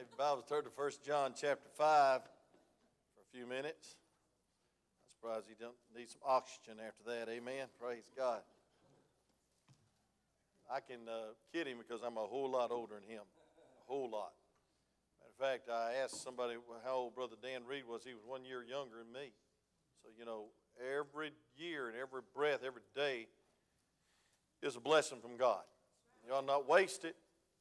Have your Bibles turned to 1 John chapter 5 for a few minutes. I'm surprised you don't need some oxygen after that. Amen. Praise God. I can uh, kid him because I'm a whole lot older than him. A whole lot. Matter of fact, I asked somebody how old Brother Dan Reed was. He was one year younger than me. So, you know, every year and every breath, every day is a blessing from God. Y'all not waste it.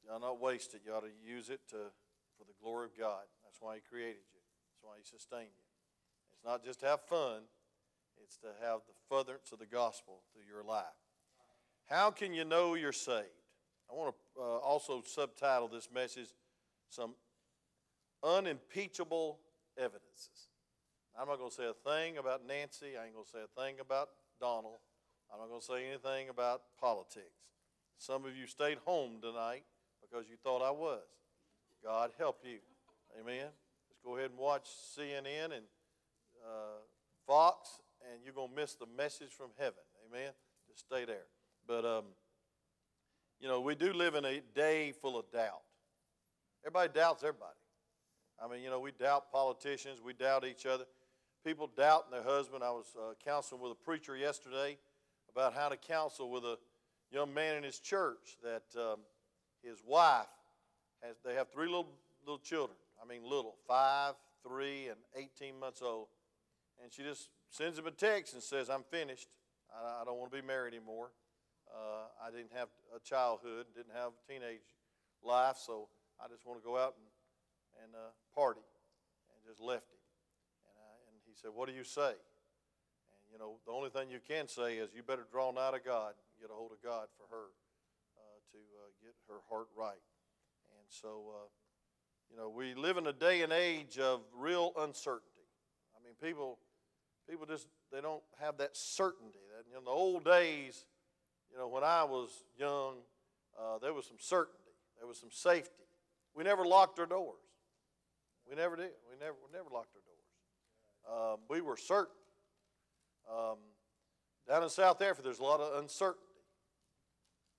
Y'all not waste it. You ought to use it to, for the glory of God. That's why He created you. That's why He sustained you. It's not just to have fun, it's to have the furtherance of the gospel through your life. How can you know you're saved? I want to uh, also subtitle this message Some Unimpeachable Evidences. I'm not going to say a thing about Nancy. I ain't going to say a thing about Donald. I'm not going to say anything about politics. Some of you stayed home tonight because you thought I was. God help you. Amen. Let's go ahead and watch CNN and uh, Fox, and you're going to miss the message from heaven. Amen. Just stay there. But, um, you know, we do live in a day full of doubt. Everybody doubts everybody. I mean, you know, we doubt politicians, we doubt each other. People doubt their husband. I was uh, counseling with a preacher yesterday about how to counsel with a young man in his church that um, his wife has, they have three little, little children. I mean, little, five, three, and 18 months old. And she just sends him a text and says, I'm finished. I, I don't want to be married anymore. Uh, I didn't have a childhood, didn't have a teenage life, so I just want to go out and, and uh, party. And just left him. And, I, and he said, What do you say? And, you know, the only thing you can say is, You better draw nigh to God, get a hold of God for her uh, to uh, get her heart right. So, uh, you know, we live in a day and age of real uncertainty. I mean, people, people just they don't have that certainty. That in the old days, you know, when I was young, uh, there was some certainty, there was some safety. We never locked our doors. We never did. We never, we never locked our doors. Um, we were certain. Um, down in South Africa, there's a lot of uncertainty.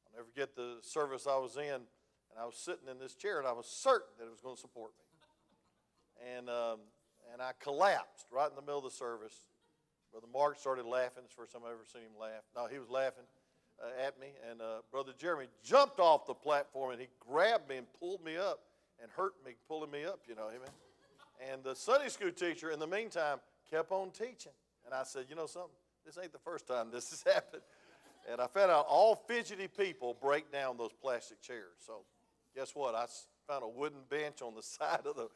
I'll never forget the service I was in, and I was sitting in this chair, and I was certain that it was going to support me. And, um, and I collapsed right in the middle of the service. Brother Mark started laughing. It's the first time I've ever seen him laugh. No, he was laughing uh, at me, and uh, Brother Jeremy jumped off the platform and he grabbed me and pulled me up and hurt me pulling me up, you know, amen. And the Sunday school teacher, in the meantime, kept on teaching. And I said, you know something? This ain't the first time this has happened. And I found out all fidgety people break down those plastic chairs. So guess what? I found a wooden bench on the side of the,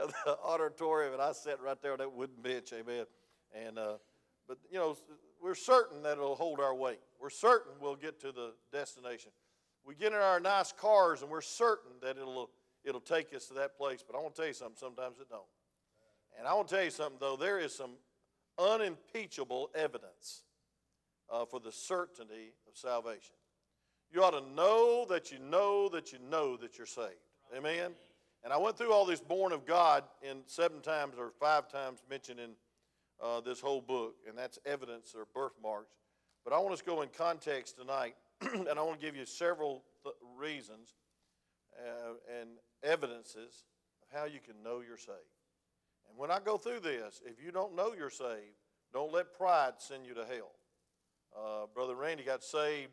of the auditorium, and I sat right there on that wooden bench, amen. And uh, but you know, we're certain that it'll hold our weight. We're certain we'll get to the destination. We get in our nice cars and we're certain that it'll it'll take us to that place. But I want to tell you something. Sometimes it don't. And I want to tell you something though. There is some unimpeachable evidence uh, for the certainty of salvation. You ought to know that you know that you know that you're saved. Amen. And I went through all this born of God in seven times or five times mentioned in uh, this whole book, and that's evidence or birthmarks. But I want us to go in context tonight, and I want to give you several th- reasons uh, and evidences of how you can know you're saved. And when I go through this, if you don't know you're saved, don't let pride send you to hell. Uh, Brother Randy got saved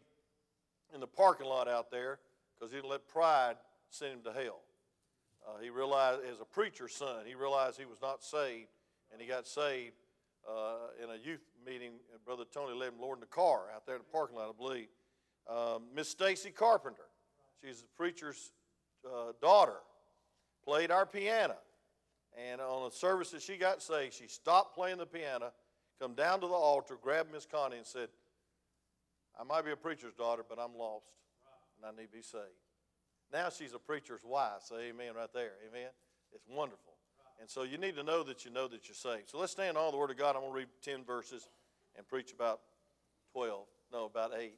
in the parking lot out there because he let pride send him to hell. Uh, he realized, as a preacher's son, he realized he was not saved, and he got saved uh, in a youth meeting. Brother Tony led him Lord in the car out there in the parking lot, I believe. Um, Miss Stacy Carpenter, she's the preacher's uh, daughter, played our piano. And on a service that she got saved, she stopped playing the piano, come down to the altar, grabbed Miss Connie, and said, I might be a preacher's daughter, but I'm lost, and I need to be saved. Now she's a preacher's wife. Say amen right there. Amen. It's wonderful. And so you need to know that you know that you're saved. So let's stand on the Word of God. I'm going to read 10 verses and preach about 12, no, about 8.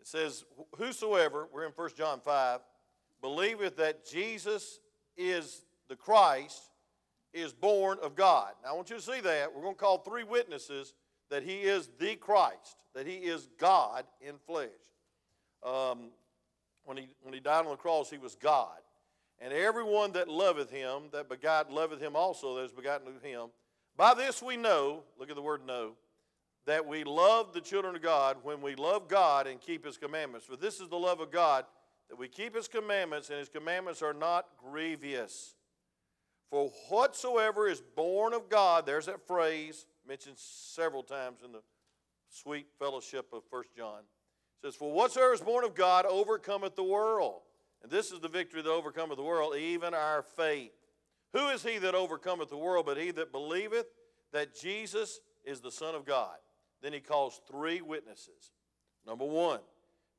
It says, Whosoever, we're in 1 John 5, believeth that Jesus is the Christ, is born of God. Now I want you to see that. We're going to call three witnesses that he is the Christ, that he is God in flesh. Um, when, he, when he died on the cross, he was God. And everyone that loveth him, that begot, loveth him also that is begotten of him. By this we know, look at the word know, that we love the children of God when we love God and keep his commandments. For this is the love of God, that we keep his commandments, and his commandments are not grievous. For whatsoever is born of God, there's that phrase mentioned several times in the sweet fellowship of 1 John. It says, For whatsoever is born of God overcometh the world. And this is the victory that overcometh the world, even our faith. Who is he that overcometh the world but he that believeth that Jesus is the Son of God? Then he calls three witnesses. Number one,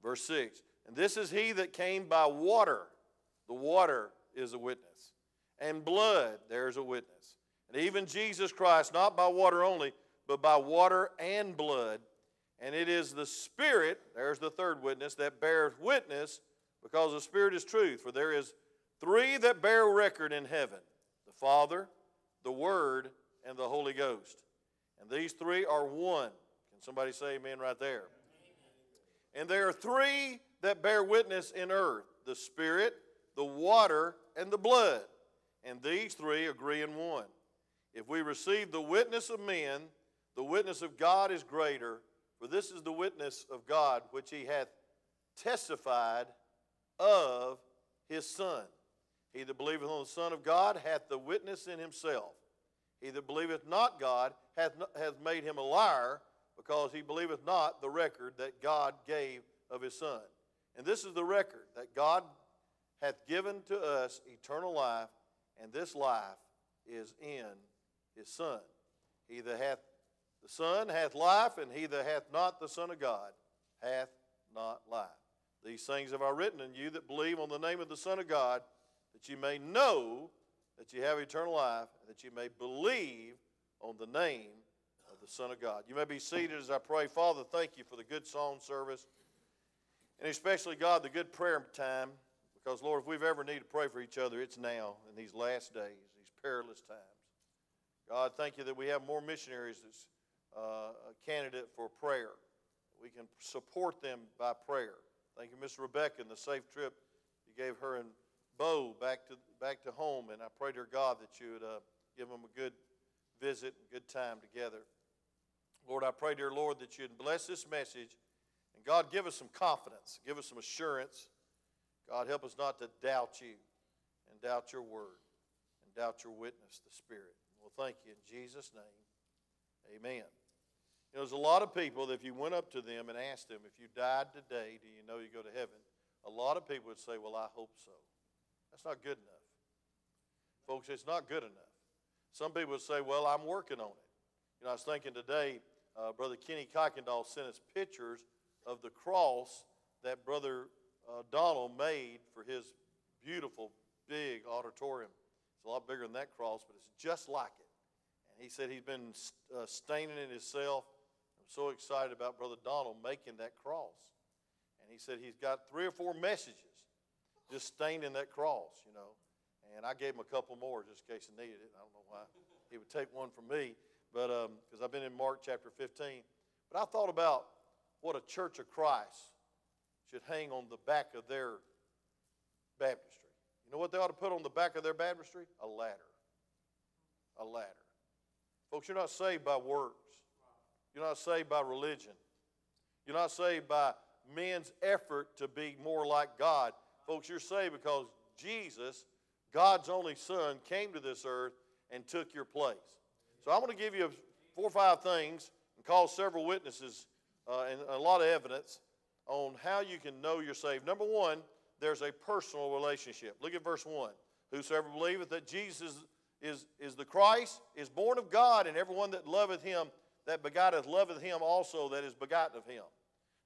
verse 6. And this is he that came by water. The water is a witness. And blood, there's a witness. And even Jesus Christ, not by water only, but by water and blood. And it is the Spirit, there's the third witness, that bears witness because the Spirit is truth. For there is three that bear record in heaven the Father, the Word, and the Holy Ghost. And these three are one. Can somebody say amen right there? And there are three that bear witness in earth the Spirit, the water, and the blood. And these three agree in one. If we receive the witness of men, the witness of God is greater, for this is the witness of God which he hath testified of his Son. He that believeth on the Son of God hath the witness in himself. He that believeth not God hath, hath made him a liar, because he believeth not the record that God gave of his Son. And this is the record that God hath given to us eternal life, and this life is in his Son. He that hath the Son hath life, and he that hath not the Son of God hath not life. These things have I written in you that believe on the name of the Son of God, that you may know that you have eternal life, and that you may believe on the name of the Son of God. You may be seated as I pray. Father, thank you for the good song service, and especially, God, the good prayer time. Because, Lord, if we've ever needed to pray for each other, it's now in these last days, these perilous times. God, thank you that we have more missionaries that's uh, a candidate for prayer. We can support them by prayer. Thank you, Miss Rebecca, and the safe trip you gave her and Bo back to, back to home. And I pray, dear God, that you would uh, give them a good visit and good time together. Lord, I pray, dear Lord, that you'd bless this message. And God, give us some confidence, give us some assurance. God, help us not to doubt you and doubt your word and doubt your witness, the Spirit. Well, thank you in Jesus' name. Amen. You know, there's a lot of people that if you went up to them and asked them, if you died today, do you know you go to heaven? A lot of people would say, well, I hope so. That's not good enough. Folks, it's not good enough. Some people would say, well, I'm working on it. You know, I was thinking today, uh, Brother Kenny Kuykendall sent us pictures of the cross that Brother uh, Donald made for his beautiful, big auditorium. A lot bigger than that cross, but it's just like it. And he said he's been uh, staining it himself. I'm so excited about Brother Donald making that cross. And he said he's got three or four messages just staining that cross, you know. And I gave him a couple more just in case he needed it. I don't know why he would take one from me, but because um, I've been in Mark chapter 15. But I thought about what a church of Christ should hang on the back of their baptistry. You know what they ought to put on the back of their baptistry? A ladder. A ladder. Folks, you're not saved by works. You're not saved by religion. You're not saved by men's effort to be more like God. Folks, you're saved because Jesus, God's only Son, came to this earth and took your place. So I'm going to give you four or five things and call several witnesses uh, and a lot of evidence on how you can know you're saved. Number one, there's a personal relationship. Look at verse 1. Whosoever believeth that Jesus is, is the Christ is born of God, and everyone that loveth him, that begotteth, loveth him also that is begotten of him.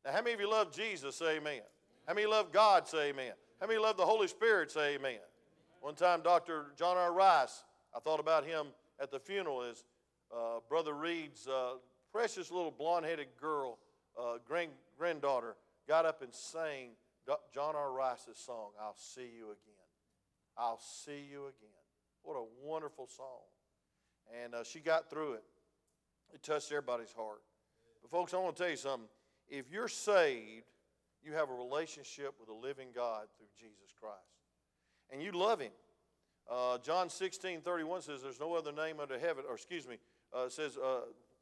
Now, how many of you love Jesus? Say amen. How many love God? Say amen. How many love the Holy Spirit? Say amen. One time, Dr. John R. Rice, I thought about him at the funeral as uh, Brother Reed's uh, precious little blonde headed girl, uh, grand, granddaughter, got up and sang John R. Rice's song, I'll See You Again. I'll See You Again. What a wonderful song. And uh, she got through it. It touched everybody's heart. But, folks, I want to tell you something. If you're saved, you have a relationship with the living God through Jesus Christ. and you love Him. Uh, John 16, 31 says, There's no other name under heaven, or excuse me, uh, says, uh,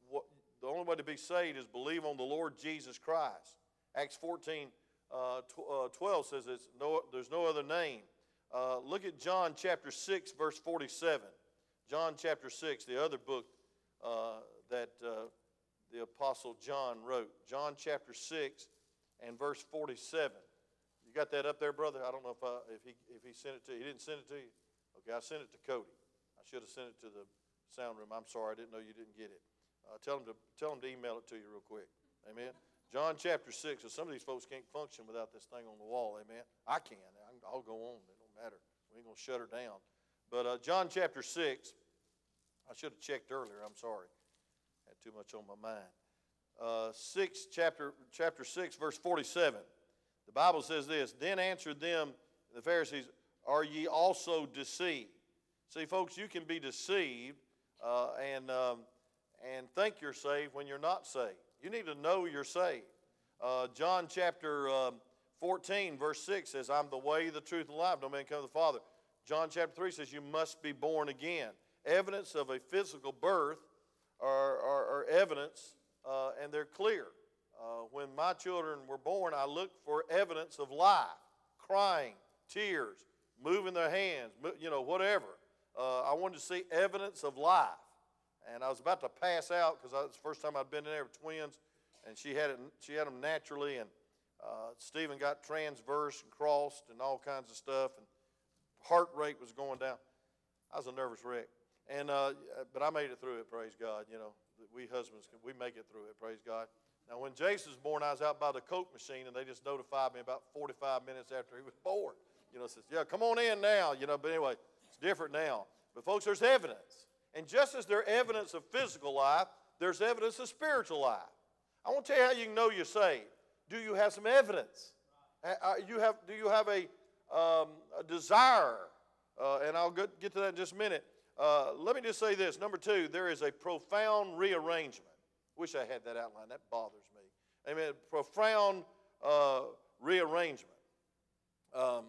what, the only way to be saved is believe on the Lord Jesus Christ. Acts 14, uh, tw- uh, 12 says it's no, there's no other name. Uh, look at John chapter 6, verse 47. John chapter 6, the other book uh, that the Apostle John wrote. John chapter 6 and verse 47. You got that up there, brother? I don't know if, I, if, he, if he sent it to you. He didn't send it to you? Okay, I sent it to Cody. I should have sent it to the sound room. I'm sorry, I didn't know you didn't get it. Uh, tell, him to, tell him to email it to you real quick. Amen. John chapter 6. So some of these folks can't function without this thing on the wall. Amen. I can. I'll go on. It don't matter. We ain't going to shut her down. But uh, John chapter 6. I should have checked earlier. I'm sorry. Had too much on my mind. Uh, 6 chapter, chapter 6 verse 47 the bible says this then answered them the pharisees are ye also deceived see folks you can be deceived uh, and um, and think you're saved when you're not saved. You need to know you're saved. Uh, John chapter um, 14, verse 6 says, I'm the way, the truth, and life. No man come to the Father. John chapter 3 says, You must be born again. Evidence of a physical birth are, are, are evidence, uh, and they're clear. Uh, when my children were born, I looked for evidence of life, crying, tears, moving their hands, you know, whatever. Uh, I wanted to see evidence of life and I was about to pass out because it's the first time I'd been in there with twins, and she had it. She had them naturally, and uh, Stephen got transverse and crossed and all kinds of stuff, and heart rate was going down. I was a nervous wreck, and uh, but I made it through it. Praise God. You know, we husbands can, we make it through it. Praise God. Now, when Jason was born, I was out by the Coke machine, and they just notified me about 45 minutes after he was born. You know, says, "Yeah, come on in now." You know, but anyway, it's different now. But folks, there's evidence. And just as there's evidence of physical life, there's evidence of spiritual life. I want to tell you how you know you're saved. Do you have some evidence? Uh, you have, do you have a, um, a desire? Uh, and I'll get, get to that in just a minute. Uh, let me just say this. Number two, there is a profound rearrangement. Wish I had that outline. That bothers me. Amen. Profound uh, rearrangement. Um,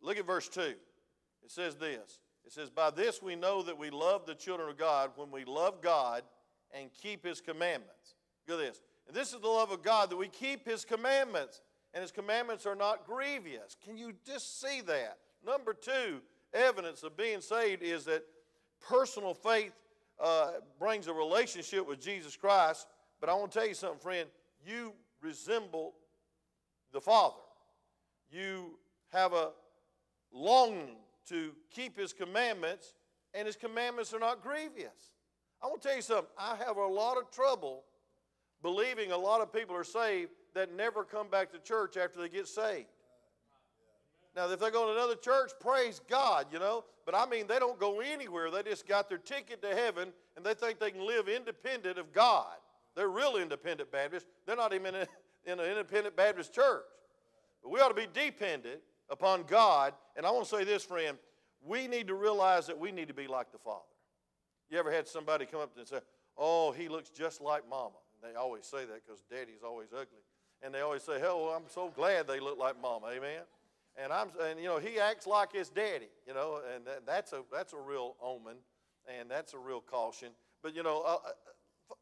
look at verse 2. It says this it says, By this we know that we love the children of God when we love God and keep His commandments. Look at this. And this is the love of God that we keep His commandments, and His commandments are not grievous. Can you just see that? Number two, evidence of being saved is that personal faith uh, brings a relationship with Jesus Christ. But I want to tell you something, friend. You resemble the Father. You have a longing to keep his commandments, and his commandments are not grievous. I want to tell you something. I have a lot of trouble believing a lot of people are saved that never come back to church after they get saved. Now, if they go to another church, praise God, you know. But I mean, they don't go anywhere. They just got their ticket to heaven and they think they can live independent of God. They're real independent Baptists. They're not even in, in an independent Baptist church. But we ought to be dependent upon God. And I want to say this, friend, we need to realize that we need to be like the Father. You ever had somebody come up to and say, Oh, he looks just like mama? They always say that because daddy's always ugly. And they always say, Hell, I'm so glad they look like mama. Amen. And I'm and you know, he acts like his daddy, you know, and that, that's a that's a real omen and that's a real caution. But you know, uh, uh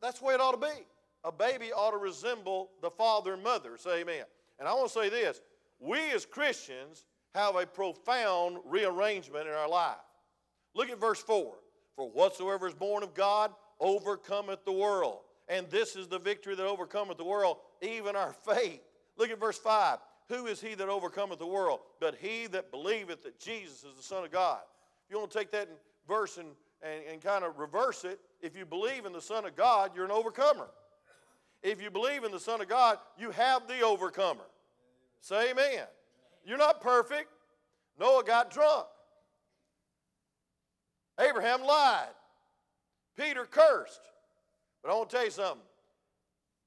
that's the way it ought to be. A baby ought to resemble the father and mother. Say amen. And I want to say this we as Christians have a profound rearrangement in our life. Look at verse 4 For whatsoever is born of God overcometh the world. And this is the victory that overcometh the world, even our faith. Look at verse 5. Who is he that overcometh the world? But he that believeth that Jesus is the Son of God. If you want to take that verse and, and, and kind of reverse it, if you believe in the Son of God, you're an overcomer. If you believe in the Son of God, you have the overcomer. Say amen. You're not perfect. Noah got drunk. Abraham lied. Peter cursed. But I want to tell you something.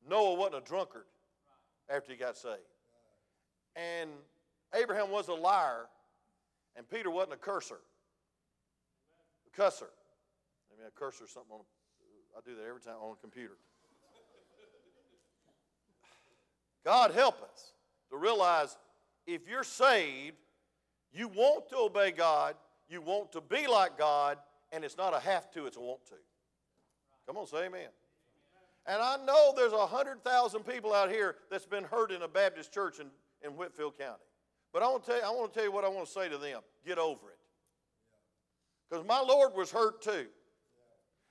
Noah wasn't a drunkard after he got saved. And Abraham was a liar, and Peter wasn't a curser. A cusser. I mean, a cursor or something on do that every time on a computer. God help us to realize if you're saved, You want to obey God, you want to be like God, and it's not a have to, it's a want to. Come on, say amen. And I know there's a hundred thousand people out here that's been hurt in a Baptist church in, in Whitfield County. But I want to tell you, I want to tell you what I want to say to them. Get over it. Because my Lord was hurt too.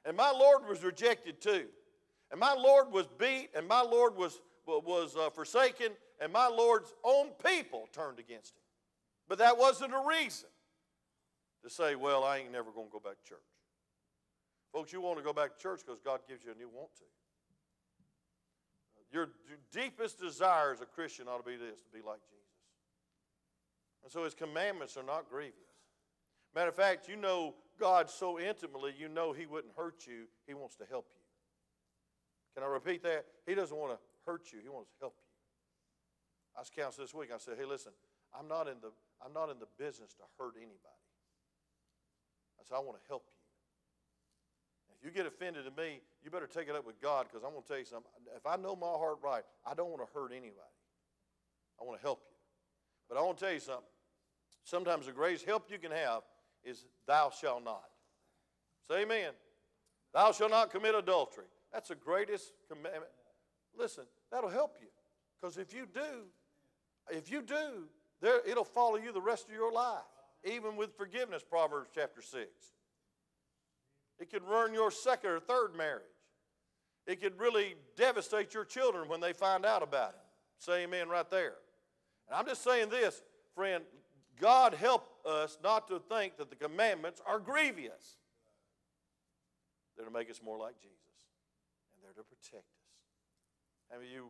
And my Lord was rejected too. And my Lord was beat, and my Lord was, was uh, forsaken, and my Lord's own people turned against him. But that wasn't a reason to say, well, I ain't never going to go back to church. Folks, you want to go back to church because God gives you a new want to. Your deepest desire as a Christian ought to be this to be like Jesus. And so his commandments are not grievous. Matter of fact, you know God so intimately, you know he wouldn't hurt you, he wants to help you. Can I repeat that? He doesn't want to hurt you, he wants to help you. I was counseling this week. I said, hey, listen, I'm not in the, I'm not in the business to hurt anybody. I said, I want to help you. If you get offended at me, you better take it up with God because I'm going to tell you something. If I know my heart right, I don't want to hurt anybody. I want to help you. But I want to tell you something. Sometimes the greatest help you can have is thou shalt not. Say amen. Thou shalt not commit adultery. That's the greatest commandment. Listen, that'll help you. Because if you do, if you do, there, it'll follow you the rest of your life. Even with forgiveness, Proverbs chapter 6. It could ruin your second or third marriage. It could really devastate your children when they find out about it. Say amen right there. And I'm just saying this, friend, God help us not to think that the commandments are grievous. They're to make us more like Jesus, and they're to protect us. How many of you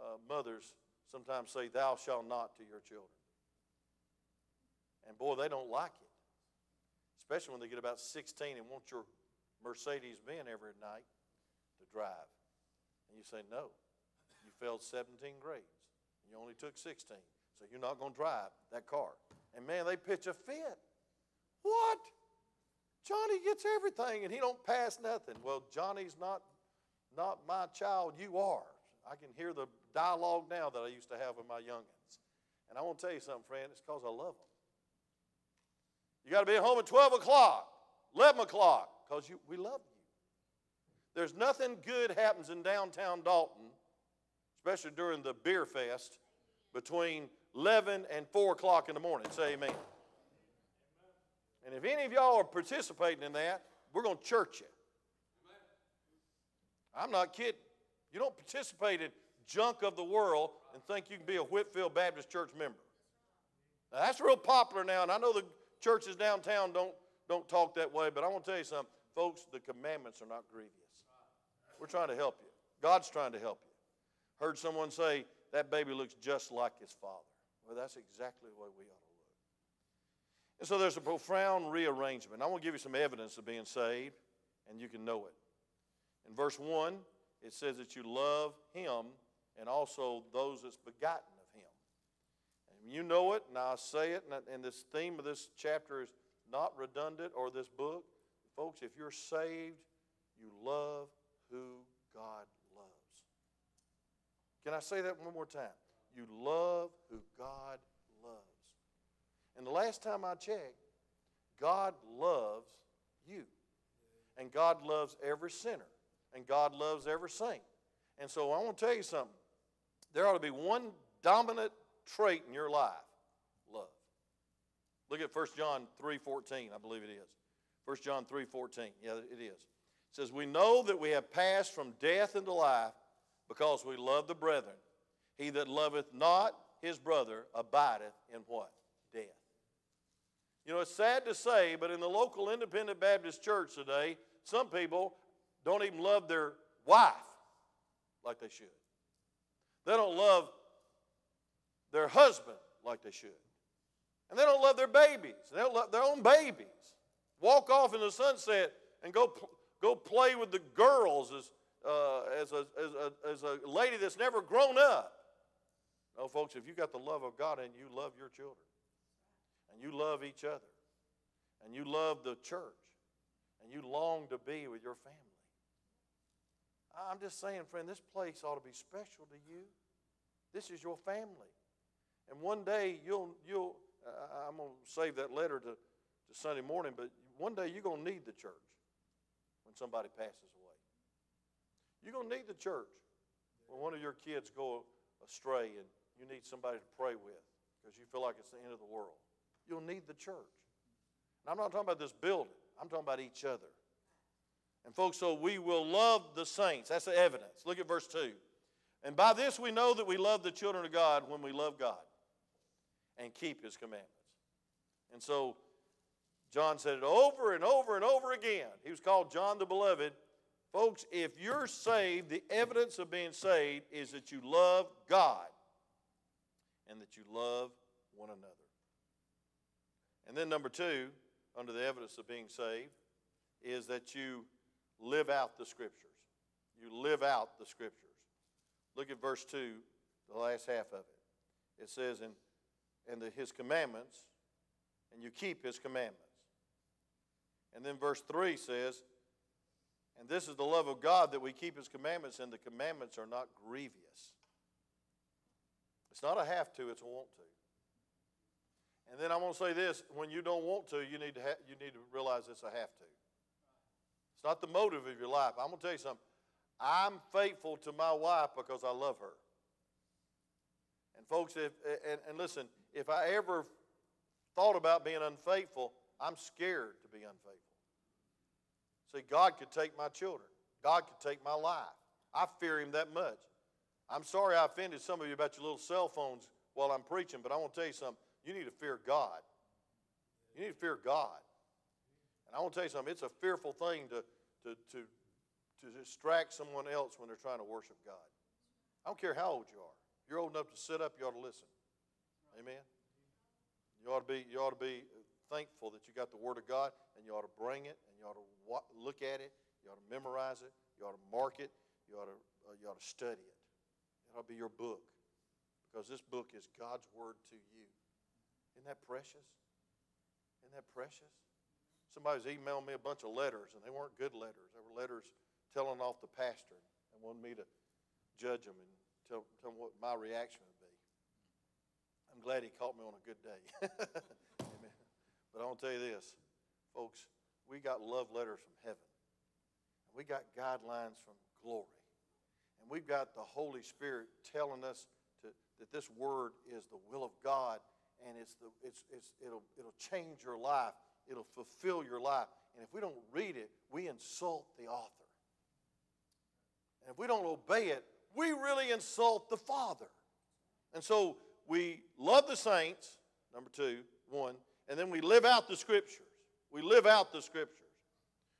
uh, mothers sometimes say, Thou shalt not to your children? And boy, they don't like it especially when they get about 16 and want your Mercedes Benz every night to drive. And you say, no, you failed 17 grades. You only took 16. So you're not going to drive that car. And man, they pitch a fit. What? Johnny gets everything and he don't pass nothing. Well, Johnny's not, not my child, you are. I can hear the dialogue now that I used to have with my youngins. And I want to tell you something, friend, it's because I love them. You got to be at home at 12 o'clock, 11 o'clock, because we love you. There's nothing good happens in downtown Dalton, especially during the beer fest, between 11 and 4 o'clock in the morning. Say amen. And if any of y'all are participating in that, we're going to church you. I'm not kidding. You don't participate in junk of the world and think you can be a Whitfield Baptist Church member. Now, that's real popular now, and I know the churches downtown don't, don't talk that way, but I want to tell you something. Folks, the commandments are not grievous. We're trying to help you. God's trying to help you. Heard someone say, that baby looks just like his father. Well, that's exactly the way we ought to look. And so there's a profound rearrangement. I want to give you some evidence of being saved, and you can know it. In verse 1, it says that you love him and also those that's begotten of him. And you know it, and I say it, and this theme of this chapter is not redundant or this book. Folks, if you're saved, you love who God loves. Can I say that one more time? You love who God loves. And the last time I checked, God loves you. And God loves every sinner. And God loves every saint. And so I want to tell you something. There ought to be one dominant trait in your life love. Look at 1 John 3.14, I believe it is. 1 John 3.14, yeah, it is. It says, We know that we have passed from death into life because we love the brethren. He that loveth not his brother abideth in what? Death. You know, it's sad to say, but in the local independent Baptist church today, some people don't even love their wife like they should. They don't love their husband like they should. And they don't love their babies. They don't love their own babies. Walk off in the sunset and go, go play with the girls as, uh, as, a, as, a, as a lady that's never grown up. No, folks, if you got the love of God and you love your children, and you love each other, and you love the church, and you long to be with your family. I'm just saying, friend, this place ought to be special to you. This is your family. And one day you'll, you'll I, I'm going to save that letter to, to Sunday morning, but one day you're going to need the church when somebody passes away. You're going to need the church when one of your kids go astray and you need somebody to pray with because you feel like it's the end of the world. You'll need the church. And I'm not talking about this building, I'm talking about each other. And folks, so we will love the saints. That's the evidence. Look at verse 2. And by this we know that we love the children of God when we love God and keep his commandments. And so John said it over and over and over again. He was called John the Beloved. Folks, if you're saved, the evidence of being saved is that you love God and that you love one another. And then, number two, under the evidence of being saved, is that you live out the Scriptures. You live out the Scriptures. Look at verse 2, the last half of it. It says, "And, and the, His commandments, and you keep His commandments. And then verse 3 says, And this is the love of God that we keep His commandments, and the commandments are not grievous. It's not a have to, it's a want to. And then I'm going to say this when you don't want to, you need to, ha- you need to realize it's a have to. Not the motive of your life. I'm going to tell you something. I'm faithful to my wife because I love her. And folks, if, and, and listen, if I ever thought about being unfaithful, I'm scared to be unfaithful. See, God could take my children, God could take my life. I fear Him that much. I'm sorry I offended some of you about your little cell phones while I'm preaching, but I want to tell you something. You need to fear God. You need to fear God. And I want to tell you something. It's a fearful thing to, to, to, to distract someone else when they're trying to worship God. I don't care how old you are. You're old enough to sit up, you ought to listen. Amen. You ought to be, you ought to be thankful that you got the Word of God, and you ought to bring it, and you ought to look at it, you ought to memorize it, you ought to mark it, you ought to, uh, you ought to study it. It ought to be your book, because this book is God's Word to you. Isn't that precious? Isn't that precious? Somebody was emailing me a bunch of letters, and they weren't good letters. They were letters telling off the pastor and wanted me to judge them and tell, tell them what my reaction would be. I'm glad he caught me on a good day. Amen. But I want to tell you this, folks, we got love letters from heaven. And we got guidelines from glory. And we've got the Holy Spirit telling us to, that this word is the will of God and it's the, it's, it's, it'll, it'll change your life. It'll fulfill your life. And if we don't read it, we insult the author. And if we don't obey it, we really insult the Father. And so we love the saints, number two, one, and then we live out the Scriptures. We live out the Scriptures.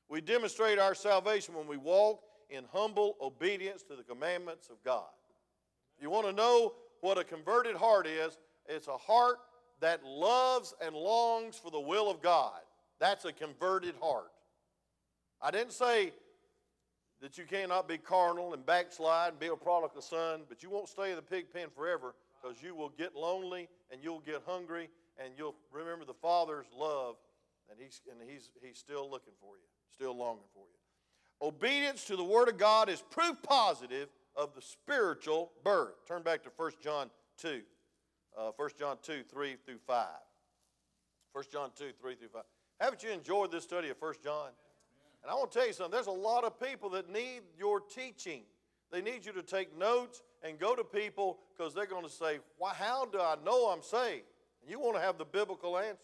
We demonstrate our salvation when we walk in humble obedience to the commandments of God. You want to know what a converted heart is? It's a heart that loves and longs for the will of God. That's a converted heart. I didn't say that you cannot be carnal and backslide and be a prodigal son, but you won't stay in the pig pen forever because you will get lonely and you'll get hungry and you'll remember the Father's love and he's, and he's, he's still looking for you, still longing for you. Obedience to the Word of God is proof positive of the spiritual birth. Turn back to 1 John 2 uh, 1 John 2, 3 through 5. 1 John 2, 3 through 5. Haven't you enjoyed this study of 1 John? And I want to tell you something. There's a lot of people that need your teaching. They need you to take notes and go to people because they're going to say, Why, How do I know I'm saved? And you want to have the biblical answer.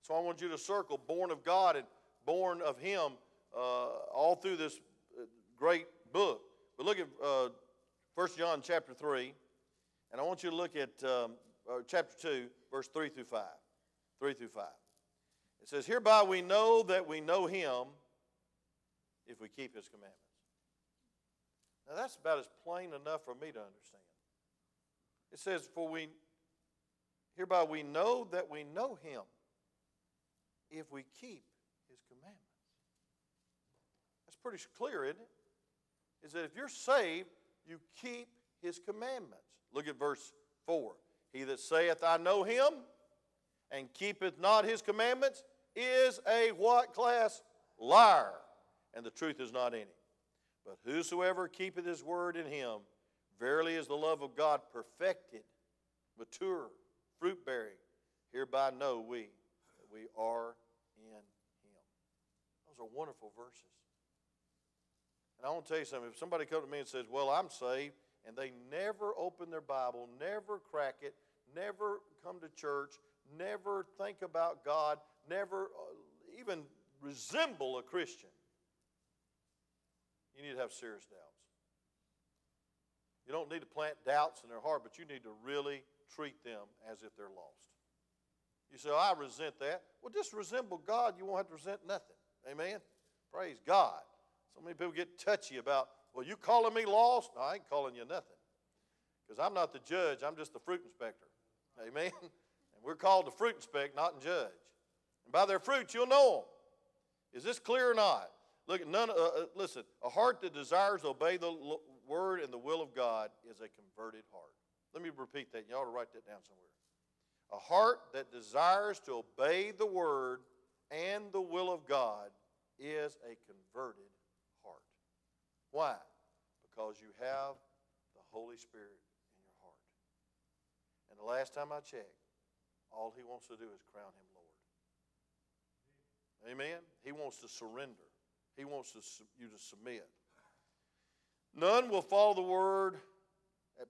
So I want you to circle born of God and born of Him uh, all through this uh, great book. But look at uh, 1 John chapter 3. And I want you to look at um, uh, chapter 2, verse 3 through 5. 3 through 5. It says, Hereby we know that we know him if we keep his commandments. Now that's about as plain enough for me to understand. It says, For we hereby we know that we know him if we keep his commandments. That's pretty clear, isn't it? Is that if you're saved, you keep his commandments. Look at verse 4. He that saith, I know him, and keepeth not his commandments, is a what class? Liar. And the truth is not in him. But whosoever keepeth his word in him, verily is the love of God perfected, mature, fruit bearing, Hereby know we that we are in him. Those are wonderful verses. And I want to tell you something. If somebody comes to me and says, Well, I'm saved, and they never open their Bible, never crack it, never come to church, never think about God, never uh, even resemble a Christian, you need to have serious doubts. You don't need to plant doubts in their heart, but you need to really treat them as if they're lost. You say, oh, I resent that. Well, just resemble God. You won't have to resent nothing. Amen? Praise God. So many people get touchy about, well, you calling me lost? No, I ain't calling you nothing. Because I'm not the judge, I'm just the fruit inspector. Amen? And we're called to fruit inspect, not judge. And by their fruits, you'll know them. Is this clear or not? Look, none. Uh, uh, listen, a heart that desires to obey the word and the will of God is a converted heart. Let me repeat that. You ought to write that down somewhere. A heart that desires to obey the word and the will of God is a converted. Why? Because you have the Holy Spirit in your heart. And the last time I checked, all he wants to do is crown him Lord. Amen? He wants to surrender. He wants to, you to submit. None will follow the word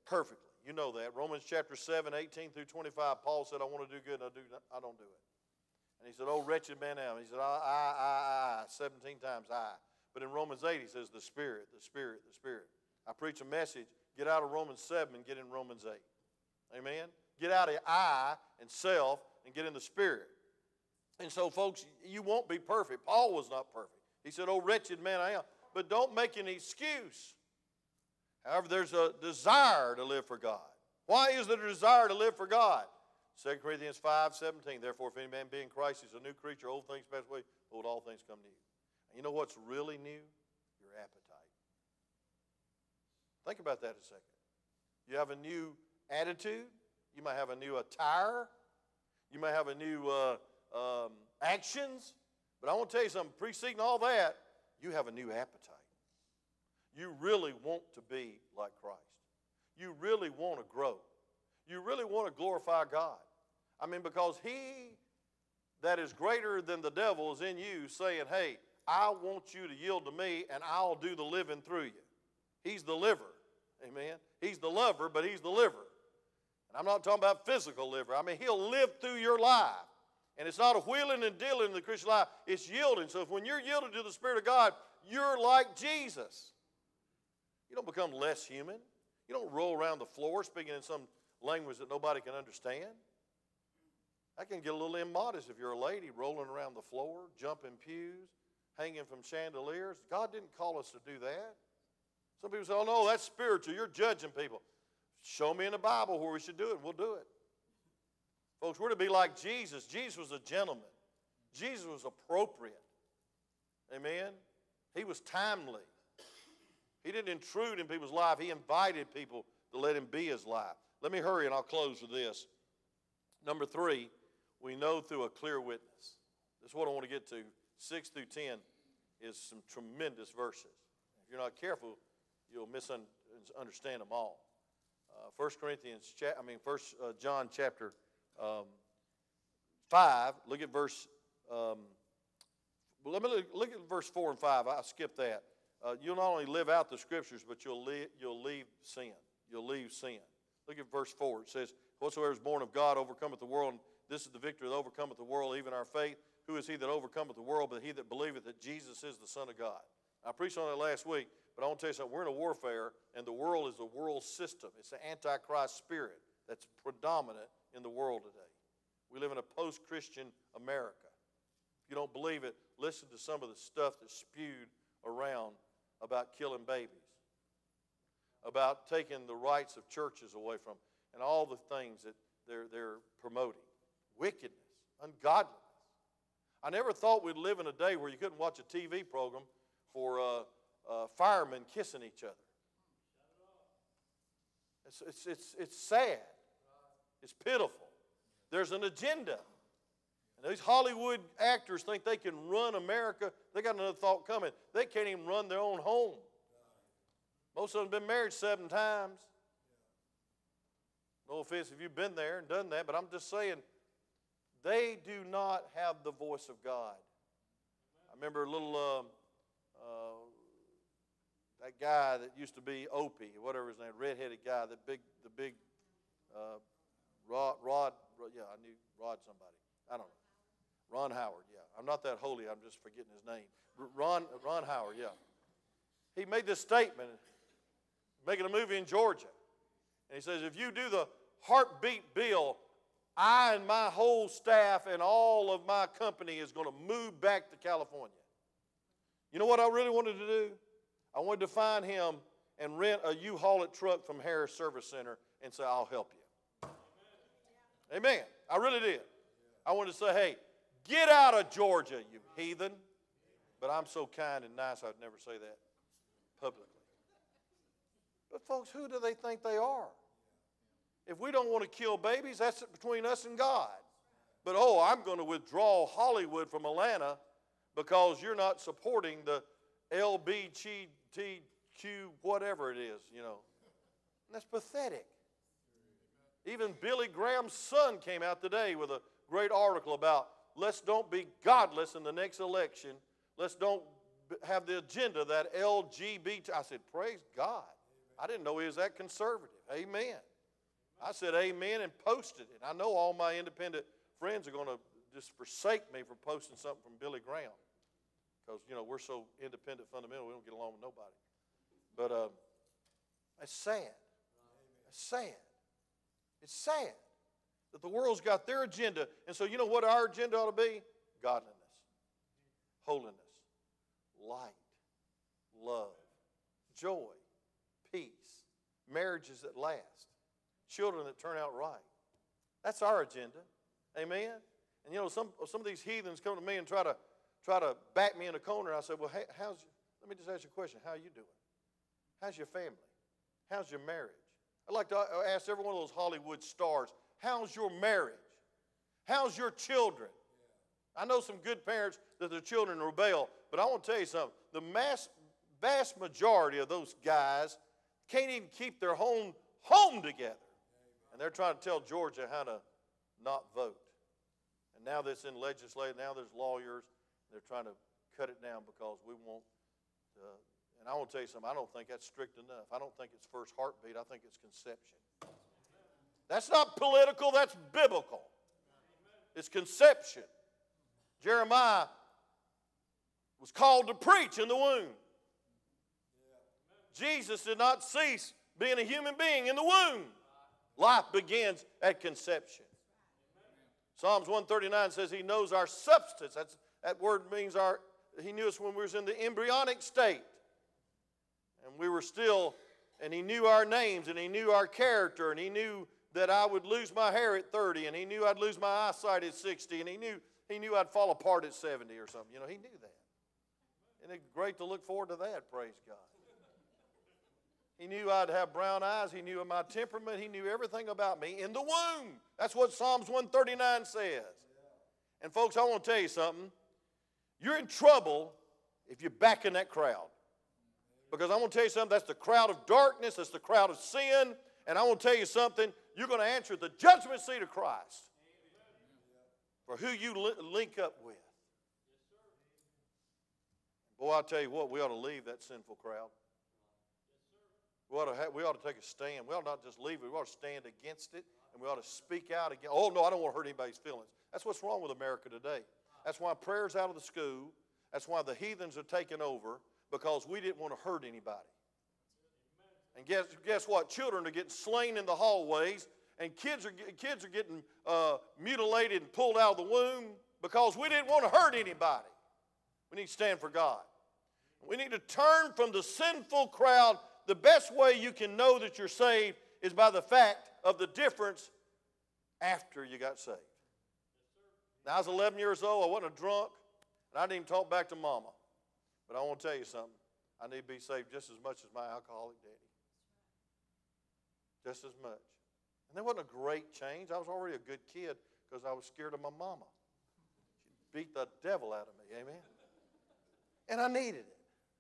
perfectly. You know that. Romans chapter 7, 18 through 25, Paul said, I want to do good and I, do, I don't do it. And he said, Oh, wretched man am. He said, I, I, I, I, 17 times I. But in Romans 8, he says, The Spirit, the Spirit, the Spirit. I preach a message. Get out of Romans 7 and get in Romans 8. Amen? Get out of I and self and get in the Spirit. And so, folks, you won't be perfect. Paul was not perfect. He said, Oh, wretched man I am. But don't make an excuse. However, there's a desire to live for God. Why is there a desire to live for God? 2 Corinthians 5 17. Therefore, if any man be in Christ, he's a new creature. Old things pass away. Behold, all things come new. You know what's really new? Your appetite. Think about that a second. You have a new attitude. You might have a new attire. You might have a new uh, um, actions. But I want to tell you something. Preceding all that, you have a new appetite you really want to be like Christ. You really want to grow. You really want to glorify God. I mean, because He that is greater than the devil is in you saying, Hey, I want you to yield to me and I'll do the living through you. He's the liver. Amen. He's the lover, but He's the liver. And I'm not talking about physical liver. I mean, He'll live through your life. And it's not a wheeling and dealing in the Christian life, it's yielding. So if when you're yielded to the Spirit of God, you're like Jesus. You don't become less human. You don't roll around the floor speaking in some language that nobody can understand. That can get a little immodest if you're a lady rolling around the floor, jumping pews, hanging from chandeliers. God didn't call us to do that. Some people say, oh, no, that's spiritual. You're judging people. Show me in the Bible where we should do it, we'll do it. Folks, we're to be like Jesus. Jesus was a gentleman, Jesus was appropriate. Amen? He was timely. He didn't intrude in people's life. He invited people to let him be his life. Let me hurry and I'll close with this. Number three, we know through a clear witness. This is what I want to get to. Six through ten is some tremendous verses. If you're not careful, you'll misunderstand them all. Uh, 1 Corinthians, cha- I mean, First uh, John chapter um, 5, look at verse, um, let me look, look, at verse 4 and 5. I skipped that uh, you'll not only live out the scriptures, but you'll, leave, you'll leave sin. You'll leave sin. Look at verse 4. It says, Whatsoever is born of God overcometh the world. This is the victory that overcometh the world, even our faith. Who is he that overcometh the world but he that believeth that Jesus is the Son of God? I preached on that last week, but I want to tell you something. We're in a warfare, and the world is a world system. It's an antichrist spirit that's predominant in the world today. We live in a post Christian America. If you don't believe it, listen to some of the stuff that's spewed around about killing babies, about taking the rights of churches away from, and all the things that they're, they're promoting wickedness, ungodliness. I never thought we'd live in a day where you couldn't watch a TV program for uh, uh, firemen kissing each other. It's, it's, it's, it's sad. It's pitiful. There's an agenda. And these Hollywood actors think they can run America. They got another thought coming. They can't even run their own home. Most of them have been married seven times. No offense if you've been there and done that, but I'm just saying, They do not have the voice of God. I remember a little, um, uh, that guy that used to be Opie, whatever his name, redheaded guy, the big, the big, uh, Rod, Rod, yeah, I knew Rod somebody. I don't know. Ron Howard, yeah. I'm not that holy, I'm just forgetting his name. Ron, Ron Howard, yeah. He made this statement, making a movie in Georgia. And he says, if you do the heartbeat bill, I and my whole staff and all of my company is going to move back to California. You know what I really wanted to do? I wanted to find him and rent a U-Haul it truck from Harris Service Center and say, I'll help you. Amen. I really did. I wanted to say, hey, get out of Georgia, you heathen. But I'm so kind and nice, I'd never say that publicly. But, folks, who do they think they are? If we don't want to kill babies, that's between us and God. But oh, I'm going to withdraw Hollywood from Atlanta because you're not supporting the LBGTQ, whatever it is, you know. And that's pathetic. Even Billy Graham's son came out today with a great article about let's don't be godless in the next election. Let's don't have the agenda that LGBT. I said, praise God. I didn't know he was that conservative. Amen. I said amen and posted it. I know all my independent friends are going to just forsake me for posting something from Billy Graham because, you know, we're so independent fundamental, we don't get along with nobody. But uh, it's sad. It's sad. It's sad that the world's got their agenda. And so, you know what our agenda ought to be? Godliness, holiness, light, love, joy, peace, marriages that last children that turn out right. That's our agenda. Amen? And you know, some, some of these heathens come to me and try to, try to back me in a corner. I said, well, hey, how's, let me just ask you a question. How are you doing? How's your family? How's your marriage? I'd like to uh, ask every one of those Hollywood stars, how's your marriage? How's your children? I know some good parents that their children rebel, but I want to tell you something. The mass, vast majority of those guys can't even keep their home home together. And they're trying to tell Georgia how to not vote. And now that's in legislature, now there's lawyers. They're trying to cut it down because we want, uh, and I want to tell you something, I don't think that's strict enough. I don't think it's first heartbeat, I think it's conception. That's not political, that's biblical. It's conception. Jeremiah was called to preach in the womb. Jesus did not cease being a human being in the womb. Life begins at conception. Psalms 139 says he knows our substance. That's, that word means our, he knew us when we was in the embryonic state. And we were still, and he knew our names, and he knew our character, and he knew that I would lose my hair at 30, and he knew I'd lose my eyesight at 60, and he knew, he knew I'd fall apart at 70 or something. You know, he knew that. And it great to look forward to that? Praise God. He knew I'd have brown eyes. He knew my temperament. He knew everything about me in the womb. That's what Psalms 139 says. And, folks, I want to tell you something. You're in trouble if you're back in that crowd. Because I want to tell you something. That's the crowd of darkness, that's the crowd of sin. And I want to tell you something. You're going to answer the judgment seat of Christ for who you link up with. Boy, I'll tell you what, we ought to leave that sinful crowd. We ought, to have, we ought to take a stand. We ought not just leave it. We ought to stand against it, and we ought to speak out against. Oh no, I don't want to hurt anybody's feelings. That's what's wrong with America today. That's why prayer's out of the school. That's why the heathens are taking over because we didn't want to hurt anybody. And guess, guess what? Children are getting slain in the hallways, and kids are, kids are getting uh, mutilated and pulled out of the womb because we didn't want to hurt anybody. We need to stand for God. We need to turn from the sinful crowd the best way you can know that you're saved is by the fact of the difference after you got saved. Now, I was 11 years old. I wasn't a drunk, and I didn't even talk back to mama. But I want to tell you something. I need to be saved just as much as my alcoholic daddy. Just as much. And that wasn't a great change. I was already a good kid because I was scared of my mama. She beat the devil out of me. Amen. And I needed it.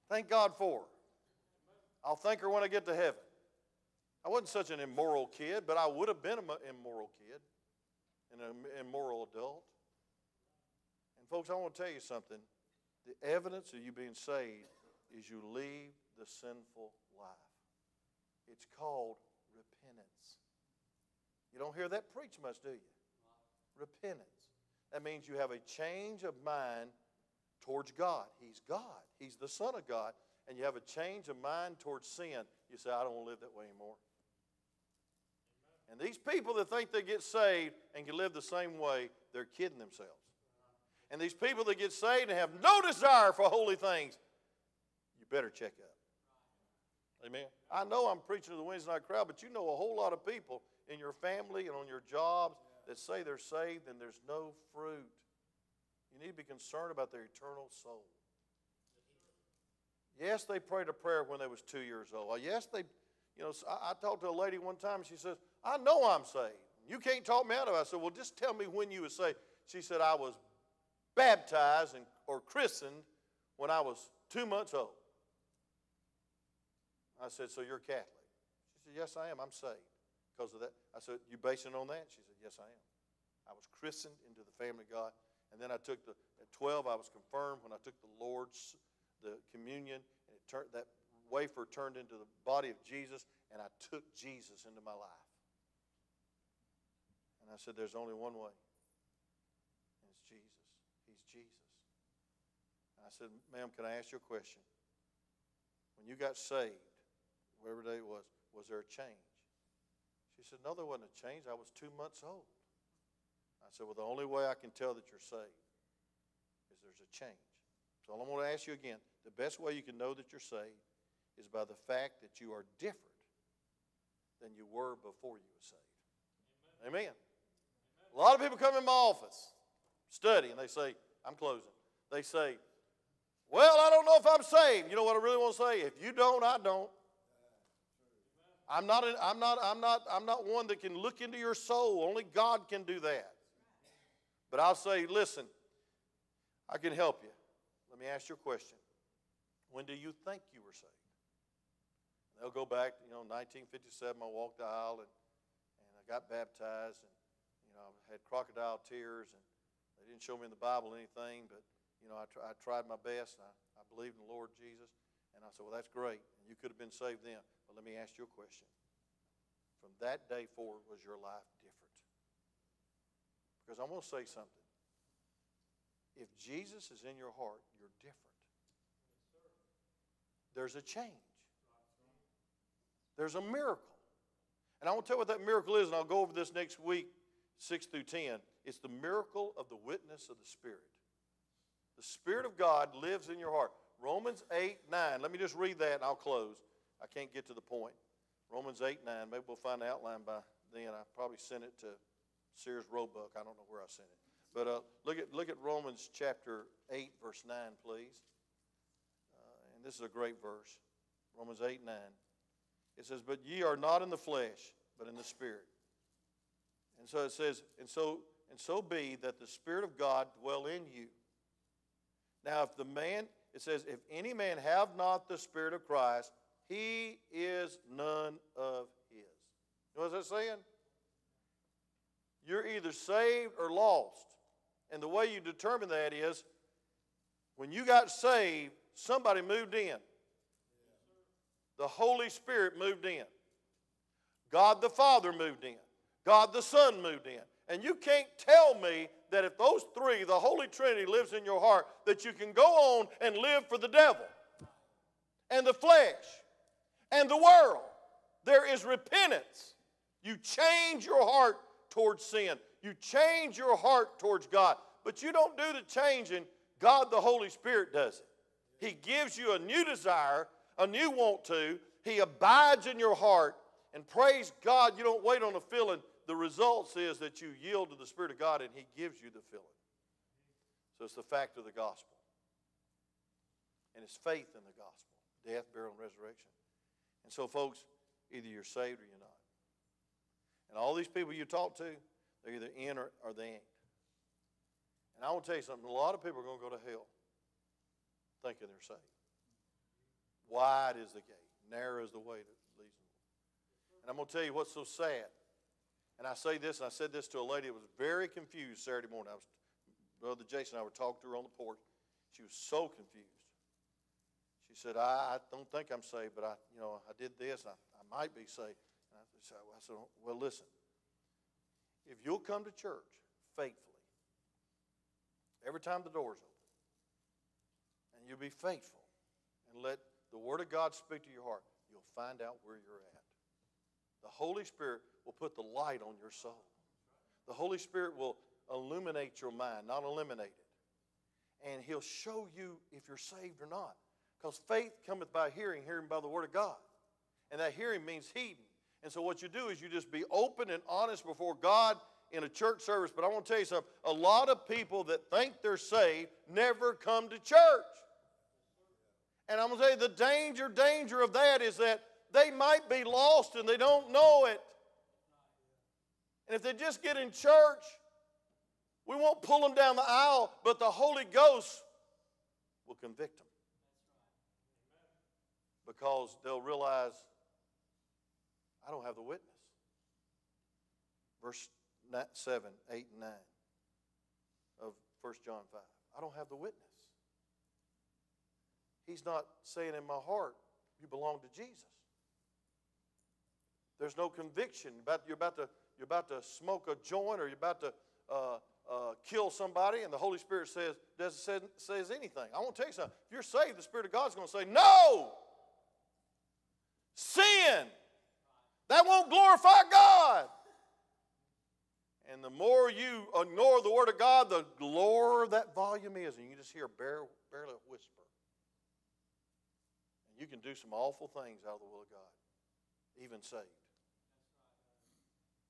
Thank God for her. I'll thank her when I get to heaven. I wasn't such an immoral kid, but I would have been an immoral kid and an immoral adult. And folks, I want to tell you something. The evidence of you being saved is you leave the sinful life. It's called repentance. You don't hear that preached much, do you? Repentance. That means you have a change of mind towards God. He's God, He's the Son of God. And you have a change of mind towards sin. You say, I don't want to live that way anymore. And these people that think they get saved and can live the same way, they're kidding themselves. And these people that get saved and have no desire for holy things, you better check up. Amen. I know I'm preaching to the Wednesday night crowd, but you know a whole lot of people in your family and on your jobs that say they're saved and there's no fruit. You need to be concerned about their eternal soul. Yes, they prayed a prayer when they was two years old. Uh, yes, they, you know, I, I talked to a lady one time. She says, "I know I'm saved. You can't talk me out of it." I said, "Well, just tell me when you were saved." She said, "I was baptized and, or christened when I was two months old." I said, "So you're Catholic?" She said, "Yes, I am. I'm saved because of that." I said, "You basing on that?" She said, "Yes, I am. I was christened into the family of God, and then I took the at 12. I was confirmed when I took the Lord's the communion, and it turned that wafer turned into the body of Jesus, and I took Jesus into my life. And I said, There's only one way, and it's Jesus. He's Jesus. And I said, Ma'am, can I ask you a question? When you got saved, whatever day it was, was there a change? She said, No, there wasn't a change. I was two months old. I said, Well, the only way I can tell that you're saved is there's a change. So I'm going to ask you again the best way you can know that you're saved is by the fact that you are different than you were before you were saved. Amen. Amen. A lot of people come in my office, study, and they say, I'm closing. They say, Well, I don't know if I'm saved. You know what I really want to say? If you don't, I don't. I'm not, I'm, not, I'm, not, I'm not one that can look into your soul. Only God can do that. But I'll say, listen, I can help you. Let me ask you a question. When do you think you were saved? they'll go back, you know, 1957, I walked the aisle and, and I got baptized and, you know, I had crocodile tears and they didn't show me in the Bible anything, but, you know, I, tr- I tried my best. I, I believed in the Lord Jesus. And I said, well, that's great. And you could have been saved then. But let me ask you a question. From that day forward, was your life different? Because I'm going to say something. If Jesus is in your heart, you're different. There's a change. There's a miracle. And I want to tell you what that miracle is, and I'll go over this next week, 6 through 10. It's the miracle of the witness of the Spirit. The Spirit of God lives in your heart. Romans 8, 9. Let me just read that and I'll close. I can't get to the point. Romans 8, 9. Maybe we'll find the outline by then. I probably sent it to Sears Roebuck. I don't know where I sent it. But uh, look, at, look at Romans chapter 8, verse 9, please. And this is a great verse. Romans 8, 9. It says, But ye are not in the flesh, but in the Spirit. And so it says, and so, and so be that the Spirit of God dwell in you. Now, if the man, it says, if any man have not the Spirit of Christ, he is none of his. You know what saying? You're either saved or lost. And the way you determine that is when you got saved, somebody moved in. The Holy Spirit moved in. God the Father moved in. God the Son moved in. And you can't tell me that if those three, the Holy Trinity, lives in your heart, that you can go on and live for the devil and the flesh and the world. There is repentance. You change your heart towards sin. You change your heart towards God. But you don't do the changing, God the Holy Spirit does it. He gives you a new desire, a new want to. He abides in your heart. And praise God, you don't wait on a feeling. The results is that you yield to the Spirit of God and He gives you the feeling. So it's the fact of the gospel. And it's faith in the gospel death, burial, and resurrection. And so, folks, either you're saved or you're not. And all these people you talk to, they're either in or, or they ain't. And I want to tell you something. A lot of people are going to go to hell thinking they're saved. Wide is the gate, narrow is the way that leads. And I'm going to tell you what's so sad. And I say this, and I said this to a lady that was very confused Saturday morning. I was Brother Jason and I were talking to her on the porch. She was so confused. She said, I, I don't think I'm saved, but I, you know, I did this, and I, I might be saved. And I said, I said, well, listen. If you'll come to church faithfully, every time the door's open, and you'll be faithful, and let the Word of God speak to your heart, you'll find out where you're at. The Holy Spirit will put the light on your soul. The Holy Spirit will illuminate your mind, not eliminate it. And He'll show you if you're saved or not. Because faith cometh by hearing, hearing by the Word of God. And that hearing means heeding. And so what you do is you just be open and honest before God in a church service. But I want to tell you something. A lot of people that think they're saved never come to church. And I'm going to tell you the danger, danger of that is that they might be lost and they don't know it. And if they just get in church, we won't pull them down the aisle, but the Holy Ghost will convict them. Because they'll realize, I don't have the witness. Verse 7, 8, and 9 of 1 John 5. I don't have the witness. He's not saying in my heart, you belong to Jesus. There's no conviction. You're about to, you're about to smoke a joint or you're about to uh, uh, kill somebody, and the Holy Spirit says, doesn't say, says anything. I want to tell you something. If you're saved, the Spirit of God's going to say, No! Sin! That won't glorify God. And the more you ignore the Word of God, the lower that volume is, and you just hear barely, barely a whisper. You can do some awful things out of the will of God, even saved.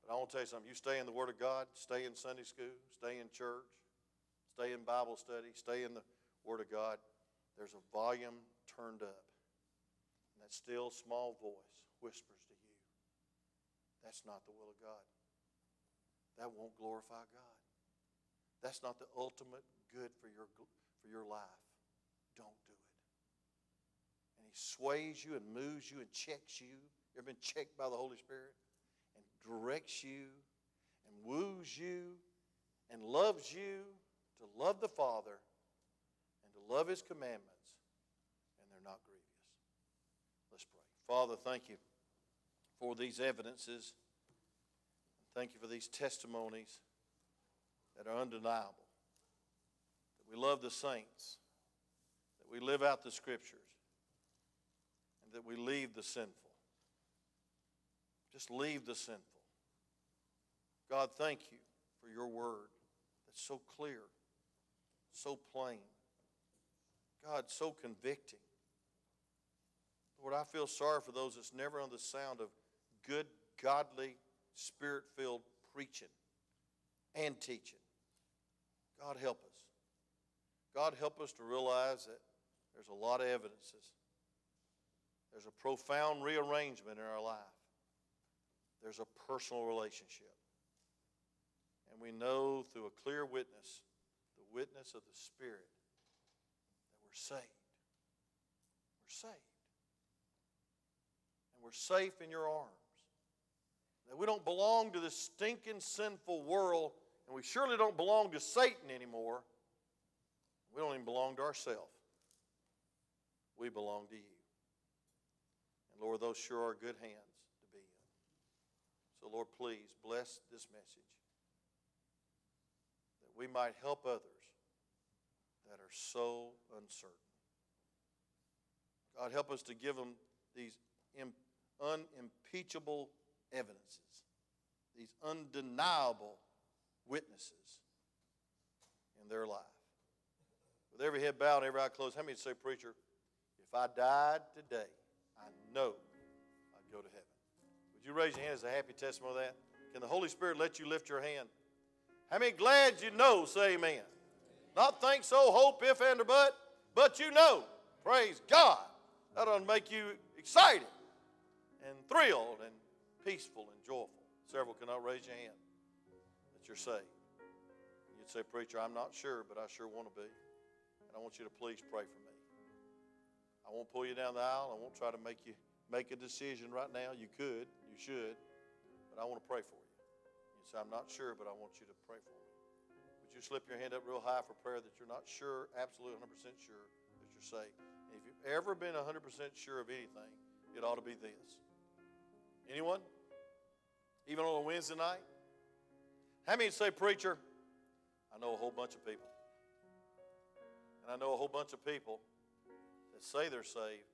But I want to tell you something. You stay in the Word of God, stay in Sunday school, stay in church, stay in Bible study, stay in the Word of God. There's a volume turned up. And that still small voice whispers to you. That's not the will of God. That won't glorify God. That's not the ultimate good for your, for your life. Don't He sways you and moves you and checks you. You ever been checked by the Holy Spirit? And directs you and woos you and loves you to love the Father and to love His commandments, and they're not grievous. Let's pray. Father, thank you for these evidences. Thank you for these testimonies that are undeniable. That we love the saints, that we live out the scriptures, that we leave the sinful. Just leave the sinful. God, thank you for your word that's so clear, so plain. God, so convicting. Lord, I feel sorry for those that's never on the sound of good, godly, spirit filled preaching and teaching. God, help us. God, help us to realize that there's a lot of evidences. There's a profound rearrangement in our life there's a personal relationship. And we know through a clear witness, the witness of the Spirit, that we're saved. We're saved. And we're safe in your arms. That we don't belong to this stinking, sinful world, and we surely don't belong to Satan anymore. We don't even belong to ourselves. We belong to you. And Lord, those sure are good hands. To be in. So, Lord, please bless this message that we might help others that are so uncertain. God, help us to give them these unimpeachable evidences, these undeniable witnesses in their life. With every head bowed and every eye closed, how many say, Preacher, if I died today, Know I'd go to heaven? Would you raise your hand as a happy testimony of that? Can the Holy Spirit let you lift your hand? How many glad you know, say amen. Not think so, hope, if, and, or but, but you know. Praise God. That'll make you excited and thrilled and peaceful and joyful. Several cannot raise your hand that you're saved. You'd say, Preacher, I'm not sure, but I sure want to be. And I want you to please pray for me. I won't pull you down the aisle. I won't try to make you make a decision right now. You could. You should. But I want to pray for you. You say, I'm not sure, but I want you to pray for me. Would you slip your hand up real high for prayer that you're not sure, absolutely 100% sure that you're saved? And if you've ever been 100% sure of anything, it ought to be this. Anyone? Even on a Wednesday night? How many say, Preacher? I know a whole bunch of people. And I know a whole bunch of people that say they're saved,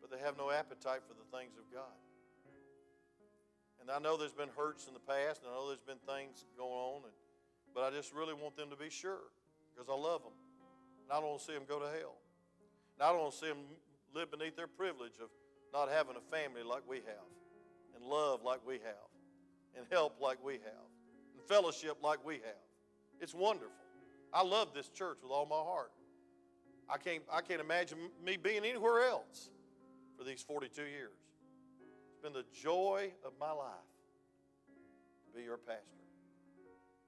but they have no appetite for the things of God. And I know there's been hurts in the past, and I know there's been things going on, and, but I just really want them to be sure because I love them. And I don't want to see them go to hell. And I don't want to see them live beneath their privilege of not having a family like we have, and love like we have, and help like we have, and fellowship like we have. It's wonderful. I love this church with all my heart. I can't, I can't imagine me being anywhere else for these 42 years. It's been the joy of my life to be your pastor.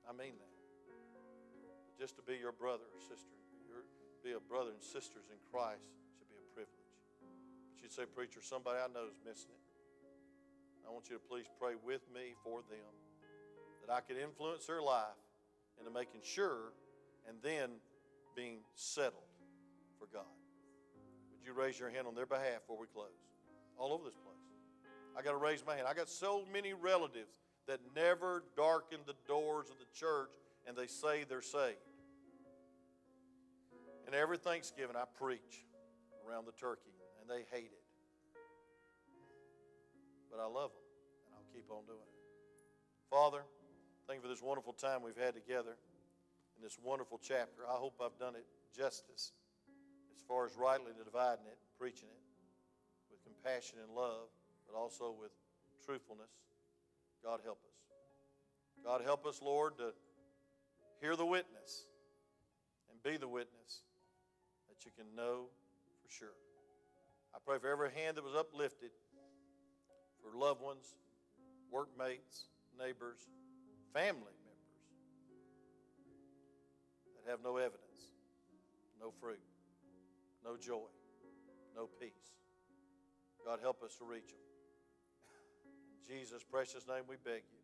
I mean that. Just to be your brother or sister, your, be a brother and sisters in Christ should be a privilege. But you'd say, Preacher, somebody I know is missing it. I want you to please pray with me for them that I could influence their life into making sure and then being settled for God. Would you raise your hand on their behalf before we close? All over this place. I got to raise my hand. I got so many relatives that never darken the doors of the church and they say they're saved. And every Thanksgiving I preach around the turkey and they hate it. But I love them and I'll keep on doing it. Father, thank you for this wonderful time we've had together in this wonderful chapter. I hope I've done it justice as far as rightly dividing it, preaching it with compassion and love, but also with truthfulness. God help us. God help us, Lord, to hear the witness and be the witness that you can know for sure. I pray for every hand that was uplifted for loved ones, workmates, neighbors, family members that have no evidence, no fruit, no joy, no peace. God, help us to reach them. In Jesus' precious name, we beg you.